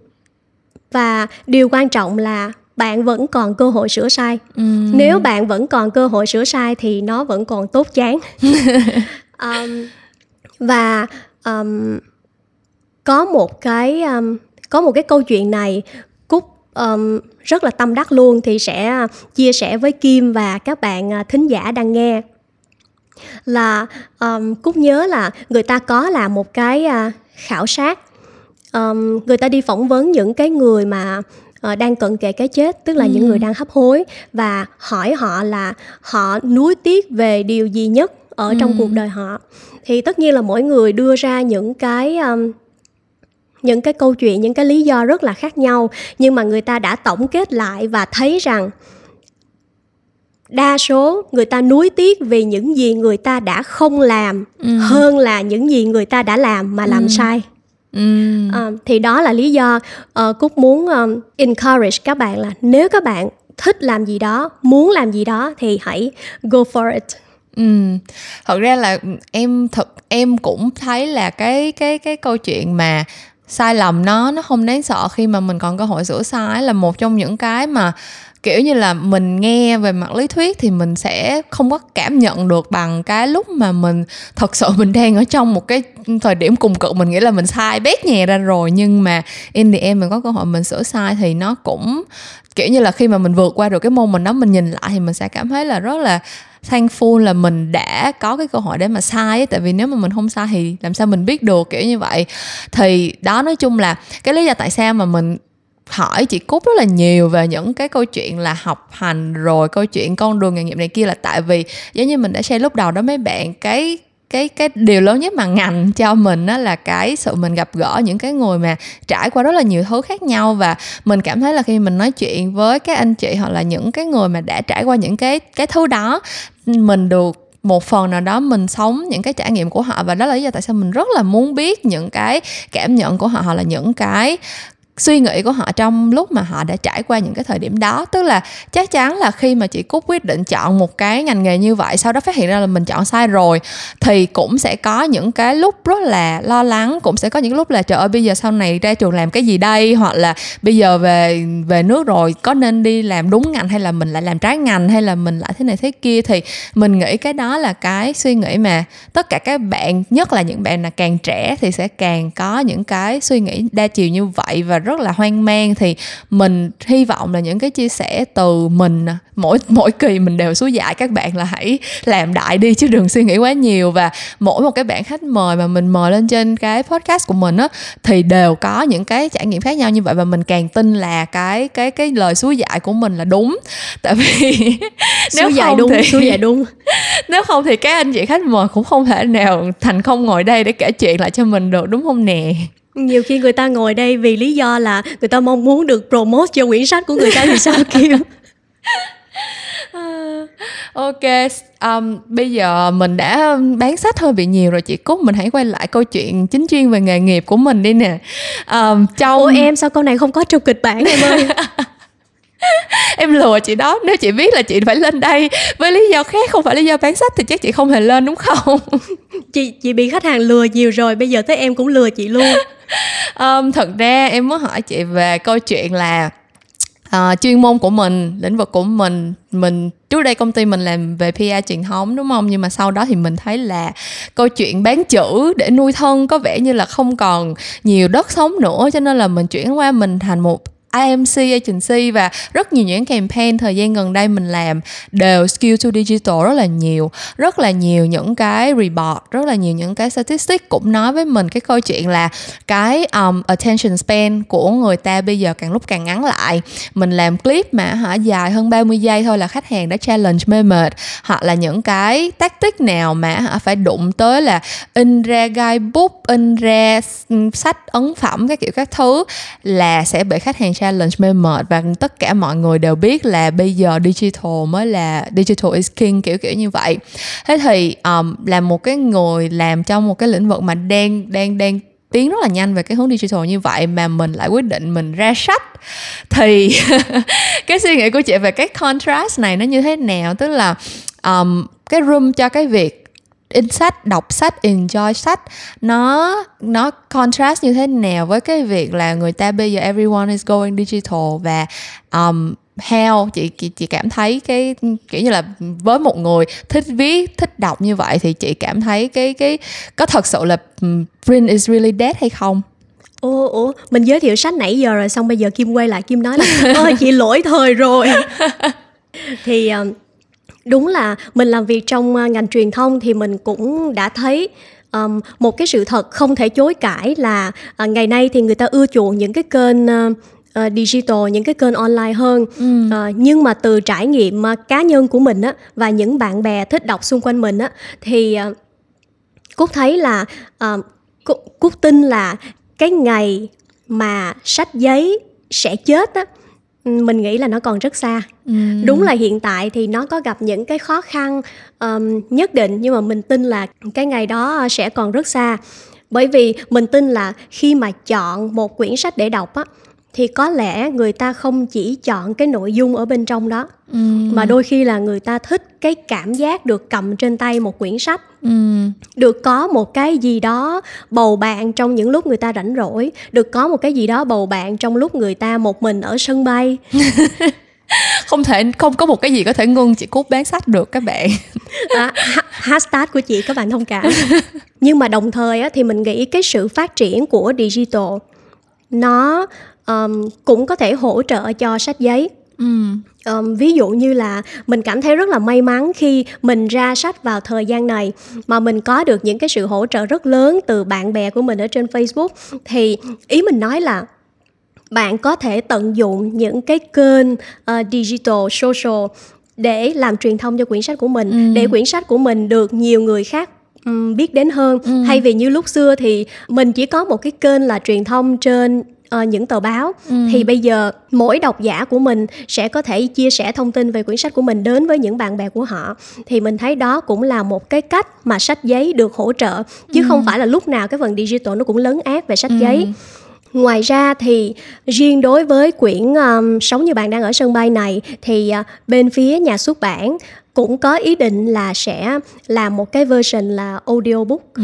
S2: và điều quan trọng là bạn vẫn còn cơ hội sửa sai. Uhm. nếu bạn vẫn còn cơ hội sửa sai thì nó vẫn còn tốt chán. Um, và um, có một cái um, có một cái câu chuyện này um, rất là tâm đắc luôn thì sẽ chia sẻ với Kim và các bạn à, thính giả đang nghe là um, cúc nhớ là người ta có làm một cái uh, khảo sát um, người ta đi phỏng vấn những cái người mà uh, đang cận kề cái chết tức là ừ. những người đang hấp hối và hỏi họ là họ nuối tiếc về điều gì nhất ở ừ. trong cuộc đời họ thì tất nhiên là mỗi người đưa ra những cái um, những cái câu chuyện những cái lý do rất là khác nhau nhưng mà người ta đã tổng kết lại và thấy rằng đa số người ta nuối tiếc vì những gì người ta đã không làm ừ. hơn là những gì người ta đã làm mà làm ừ. sai
S1: Ừ.
S2: Uh, thì đó là lý do uh, cúc muốn um, encourage các bạn là nếu các bạn thích làm gì đó muốn làm gì đó thì hãy go for it
S1: Ừ, thật ra là em thật em cũng thấy là cái cái cái câu chuyện mà sai lầm nó nó không đáng sợ khi mà mình còn cơ hội sửa sai là một trong những cái mà, kiểu như là, mình nghe về mặt lý thuyết thì mình sẽ không có cảm nhận được bằng cái lúc mà mình thật sự mình đang ở trong một cái thời điểm cùng cực. Mình nghĩ là mình sai bét nhè ra rồi, nhưng mà in the end mình có cơ hội mình sửa sai thì nó cũng, kiểu như là, khi mà mình vượt qua được cái môn mình đó, mình nhìn lại thì mình sẽ cảm thấy là rất là thankful là mình đã có cái cơ hội để mà sai ấy. tại vì nếu mà mình không sai thì làm sao mình biết được, kiểu như vậy thì đó, nói chung là cái lý do tại sao mà mình hỏi chị Cúc rất là nhiều về những cái câu chuyện là học hành rồi câu chuyện con đường nghề nghiệp này kia là tại vì giống như mình đã share lúc đầu đó, mấy bạn, cái cái cái điều lớn nhất mà ngành cho mình đó là cái sự mình gặp gỡ những cái người mà trải qua rất là nhiều thứ khác nhau. Và mình cảm thấy là khi mình nói chuyện với các anh chị hoặc là những cái người mà đã trải qua những cái cái thứ đó, mình được một phần nào đó mình sống những cái trải nghiệm của họ. Và đó là lý do tại sao mình rất là muốn biết những cái cảm nhận của họ hoặc là những cái suy nghĩ của họ trong lúc mà họ đã trải qua những cái thời điểm đó. Tức là chắc chắn là khi mà chị cúc quyết định chọn một cái ngành nghề như vậy, sau đó phát hiện ra là mình chọn sai rồi, thì cũng sẽ có những cái lúc rất là lo lắng, cũng sẽ có những lúc là, trời ơi, bây giờ sau này ra trường làm cái gì đây? Hoặc là, bây giờ về về nước rồi, có nên đi làm đúng ngành hay là mình lại làm trái ngành hay là mình lại thế này thế kia? Thì mình nghĩ cái đó là cái suy nghĩ mà tất cả các bạn, nhất là những bạn là càng trẻ thì sẽ càng có những cái suy nghĩ đa chiều như vậy. Và rất là hoang mang. Thì mình hy vọng là những cái chia sẻ từ mình mỗi mỗi kỳ mình đều xúi dạy các bạn là hãy làm đại đi chứ đừng suy nghĩ quá nhiều. Và mỗi một cái bạn khách mời mà mình mời lên trên cái podcast của mình á thì đều có những cái trải nghiệm khác nhau như vậy. Và mình càng tin là cái cái cái lời xúi dạy của mình là đúng. Tại vì
S2: nếu xúi dạy đúng thì xúi dạy đúng.
S1: nếu không thì các anh chị khách mời cũng không thể nào thành không ngồi đây để kể chuyện lại cho mình được đúng không nè
S2: nhiều khi người ta ngồi đây vì lý do là người ta mong muốn được promote cho quyển sách của người ta thì sao kêu
S1: ok um, bây giờ mình đã bán sách hơi bị nhiều rồi chị. Cúc mình hãy quay lại câu chuyện chính chuyên về nghề nghiệp của mình đi nè.
S2: Um, trong Ủa em sao câu này không có trong kịch bản em ơi
S1: em lừa chị đó nếu chị biết là chị phải lên đây. Với lý do khác không phải lý do bán sách thì chắc chị không hề lên đúng không?
S2: Chị chị bị khách hàng lừa nhiều rồi bây giờ tới em cũng lừa chị luôn.
S1: Um, thật ra em muốn hỏi chị về câu chuyện là uh, chuyên môn của mình lĩnh vực của mình mình trước đây công ty mình làm về PR truyền thống đúng không? Nhưng mà sau đó thì mình thấy là câu chuyện bán chữ để nuôi thân có vẻ như là không còn nhiều đất sống nữa cho nên là mình chuyển qua mình thành một IMC agency và rất nhiều những campaign thời gian gần đây mình làm đều skill to digital rất là nhiều. Rất là nhiều những cái report rất là nhiều những cái statistic cũng nói với mình cái câu chuyện là cái um, attention span của người ta bây giờ càng lúc càng ngắn lại. Mình làm clip mà hả dài hơn 30 giây thôi là khách hàng đã challenge mê mệt. Hoặc là những cái tactic nào mà hả phải đụng tới là in ra guidebook in ra sách ấn phẩm các kiểu các thứ là sẽ bị khách hàng challenge mê mệt và tất cả mọi người đều biết là bây giờ digital mới là digital is king kiểu kiểu như vậy. Thế thì um, là một cái người làm trong một cái lĩnh vực mà đang đang đang tiến rất là nhanh về cái hướng digital như vậy mà mình lại quyết định mình ra sách. Thì cái suy nghĩ của chị về cái contrast này nó như thế nào? Tức là um, cái room cho cái việc in sách đọc sách enjoy sách. Nó nó contrast như thế nào với cái việc là người ta bây giờ everyone is going digital và um, how chị, chị chị cảm thấy cái kiểu như là với một người thích viết thích đọc như vậy thì chị cảm thấy cái cái có thật sự là print is really dead hay không?
S2: Ủa ủa mình giới thiệu sách nãy giờ rồi xong bây giờ kim quay lại kim nói là ôi chị lỗi thời rồi. Thì um, đúng là mình làm việc trong à, ngành truyền thông thì mình cũng đã thấy um, một cái sự thật không thể chối cãi là uh, ngày nay thì người ta ưa chuộng những cái kênh uh, uh, digital những cái kênh online hơn ừ. uh, nhưng mà từ trải nghiệm uh, cá nhân của mình á và những bạn bè thích đọc xung quanh mình á thì uh, cúc thấy là uh, cúc, cúc tin là cái ngày mà sách giấy sẽ chết á mình nghĩ là nó còn rất xa ừ. đúng là hiện tại thì nó có gặp những cái khó khăn um, nhất định nhưng mà mình tin là cái ngày đó sẽ còn rất xa bởi vì mình tin là khi mà chọn một quyển sách để đọc á thì có lẽ người ta không chỉ chọn cái nội dung ở bên trong đó ừ. mà đôi khi là người ta thích cái cảm giác được cầm trên tay một quyển sách ừ. được có một cái gì đó bầu bạn trong những lúc người ta rảnh rỗi được có một cái gì đó bầu bạn trong lúc người ta một mình ở sân bay
S1: không thể không có một cái gì có thể ngưng chị cút bán sách được các bạn
S2: à, hashtag của chị các bạn thông cảm nhưng mà đồng thời á, thì mình nghĩ cái sự phát triển của digital nó um, cũng có thể hỗ trợ cho sách giấy ừ. Um, ví dụ như là mình cảm thấy rất là may mắn khi mình ra sách vào thời gian này mà mình có được những cái sự hỗ trợ rất lớn từ bạn bè của mình ở trên Facebook thì ý mình nói là bạn có thể tận dụng những cái kênh uh, digital social để làm truyền thông cho quyển sách của mình ừ. để quyển sách của mình được nhiều người khác um, biết đến hơn ừ. thay vì như lúc xưa thì mình chỉ có một cái kênh là truyền thông trên uh, những tờ báo ừ. thì bây giờ mỗi độc giả của mình sẽ có thể chia sẻ thông tin về quyển sách của mình đến với những bạn bè của họ thì mình thấy đó cũng là một cái cách mà sách giấy được hỗ trợ chứ ừ. không phải là lúc nào cái phần digital nó cũng lớn ác về sách ừ. giấy ngoài ra thì riêng đối với quyển um, sống như bạn đang ở sân bay này thì uh, bên phía nhà xuất bản cũng có ý định là sẽ làm một cái version là audiobook ừ.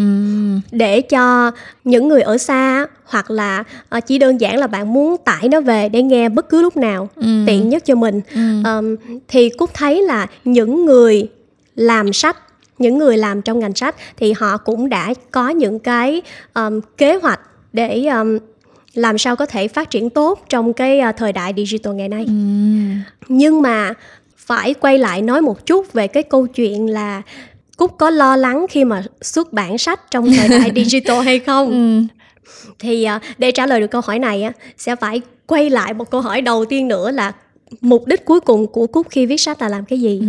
S2: để cho những người ở xa hoặc là uh, chỉ đơn giản là bạn muốn tải nó về để nghe bất cứ lúc nào ừ. tiện nhất cho mình ừ. um, thì cúc thấy là những người làm sách những người làm trong ngành sách thì họ cũng đã có những cái um, kế hoạch để um, làm sao có thể phát triển tốt trong cái uh, thời đại digital ngày nay ừ. nhưng mà phải quay lại nói một chút về cái câu chuyện là cúc có lo lắng khi mà xuất bản sách trong thời đại digital hay không ừ. thì uh, để trả lời được câu hỏi này sẽ phải quay lại một câu hỏi đầu tiên nữa là mục đích cuối cùng của cúc khi viết sách là làm cái gì ừ.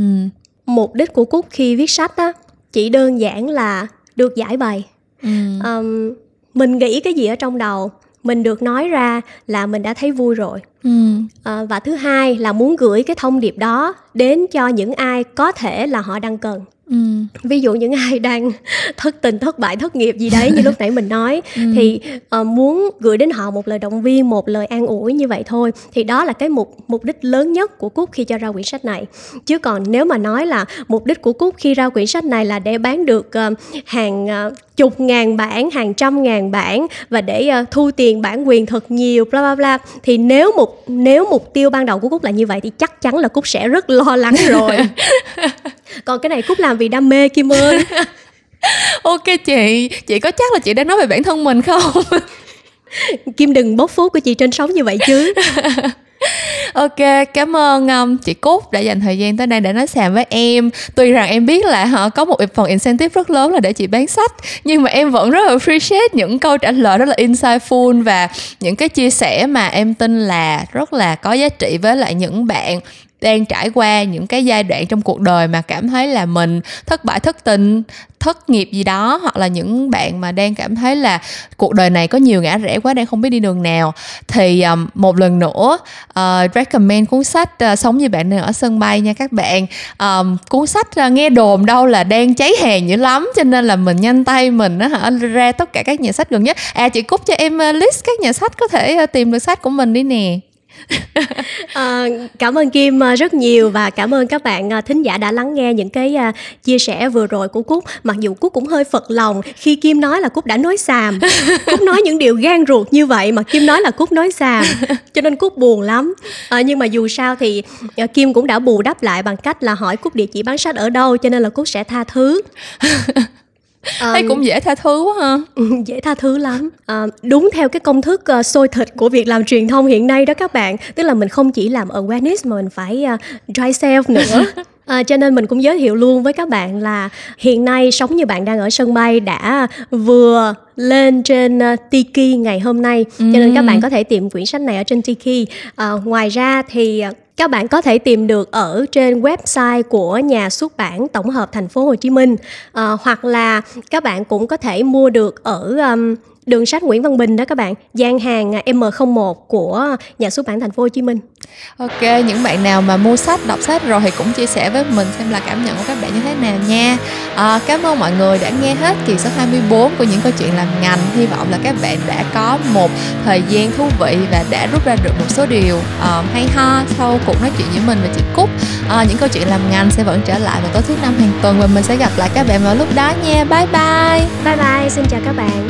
S2: mục đích của cúc khi viết sách á chỉ đơn giản là được giải bày ừ. um, mình nghĩ cái gì ở trong đầu mình được nói ra là mình đã thấy vui rồi ừ. à, và thứ hai là muốn gửi cái thông điệp đó đến cho những ai có thể là họ đang cần Ừ. ví dụ những ai đang thất tình thất bại thất nghiệp gì đấy như lúc nãy mình nói ừ. thì uh, muốn gửi đến họ một lời động viên một lời an ủi như vậy thôi thì đó là cái mục mục đích lớn nhất của cúc khi cho ra quyển sách này chứ còn nếu mà nói là mục đích của cúc khi ra quyển sách này là để bán được uh, hàng uh, chục ngàn bản hàng trăm ngàn bản và để uh, thu tiền bản quyền thật nhiều bla bla bla thì nếu một nếu mục tiêu ban đầu của cúc là như vậy thì chắc chắn là cúc sẽ rất lo lắng rồi còn cái này cúc làm vì đam mê kim ơi.
S1: Ok chị chị có chắc là chị đang nói về bản thân mình không?
S2: Kim đừng bóc phốt của chị trên sóng như vậy chứ.
S1: Ok cảm ơn um, chị cúc đã dành thời gian tới đây để nói sàm với em. Tuy rằng em biết là họ có một phần incentive rất lớn là để chị bán sách nhưng mà em vẫn rất là appreciate những câu trả lời rất là insightful và những cái chia sẻ mà em tin là rất là có giá trị với lại những bạn đang trải qua những cái giai đoạn trong cuộc đời mà cảm thấy là mình thất bại thất tình thất nghiệp gì đó hoặc là những bạn mà đang cảm thấy là cuộc đời này có nhiều ngã rẽ quá đang không biết đi đường nào. Thì um, một lần nữa uh, recommend cuốn sách uh, sống như bạn ở sân bay nha các bạn. Um, cuốn sách uh, nghe đồn đâu là đang cháy hàng dữ lắm cho nên là mình nhanh tay mình uh, hả ra tất cả các nhà sách gần nhất. À chị cúc cho em uh, list các nhà sách có thể uh, tìm được sách của mình đi nè
S2: à, cảm ơn Kim ờ, rất nhiều và cảm ơn các bạn ờ, thính giả đã lắng nghe những cái chia sẻ vừa rồi của Cúc. Mặc dù Cúc cũng hơi phật lòng khi Kim nói là Cúc đã nói xàm, Cúc nói những điều gan ruột như vậy mà Kim nói là Cúc nói xàm, cho nên Cúc buồn lắm. À, nhưng mà dù sao thì Kim cũng đã bù đắp lại bằng cách là hỏi Cúc địa chỉ bán sách ở đâu, cho nên là Cúc sẽ tha thứ
S1: thấy cũng dễ tha thứ quá ha.
S2: ừ, dễ tha thứ lắm. À, đúng theo cái công thức uh, sôi thịt của việc làm truyền thông hiện nay đó các bạn. Tức là mình không chỉ làm awareness mà mình phải uh, dry self nữa. À, cho nên mình cũng giới thiệu luôn với các bạn là hiện nay sống như bạn đang ở sân bay đã vừa lên trên uh, Tiki ngày hôm nay. Cho nên các bạn có thể tìm quyển sách này ở trên Tiki. À, ngoài ra thì các bạn có thể tìm được ở trên website của nhà xuất bản tổng hợp thành phố Hồ Chí Minh. À, hoặc là các bạn cũng có thể mua được ở um, đường sách Nguyễn Văn Bình đó các bạn gian hàng M01 của nhà xuất bản Thành phố Hồ Chí Minh
S1: Ok, những bạn nào mà mua sách, đọc sách rồi thì cũng chia sẻ với mình xem là cảm nhận của các bạn như thế nào nha. À, cảm ơn mọi người đã nghe hết kỳ số 24 của những câu chuyện làm ngành. Hy vọng là các bạn đã có một thời gian thú vị và đã rút ra được một số điều uh, hay ho sau cuộc nói chuyện với mình và chị Cúc. À, những câu chuyện làm ngành sẽ vẫn trở lại vào tối thứ năm hàng tuần và mình sẽ gặp lại các bạn vào lúc đó nha. Bye bye.
S2: Bye bye, xin chào các bạn.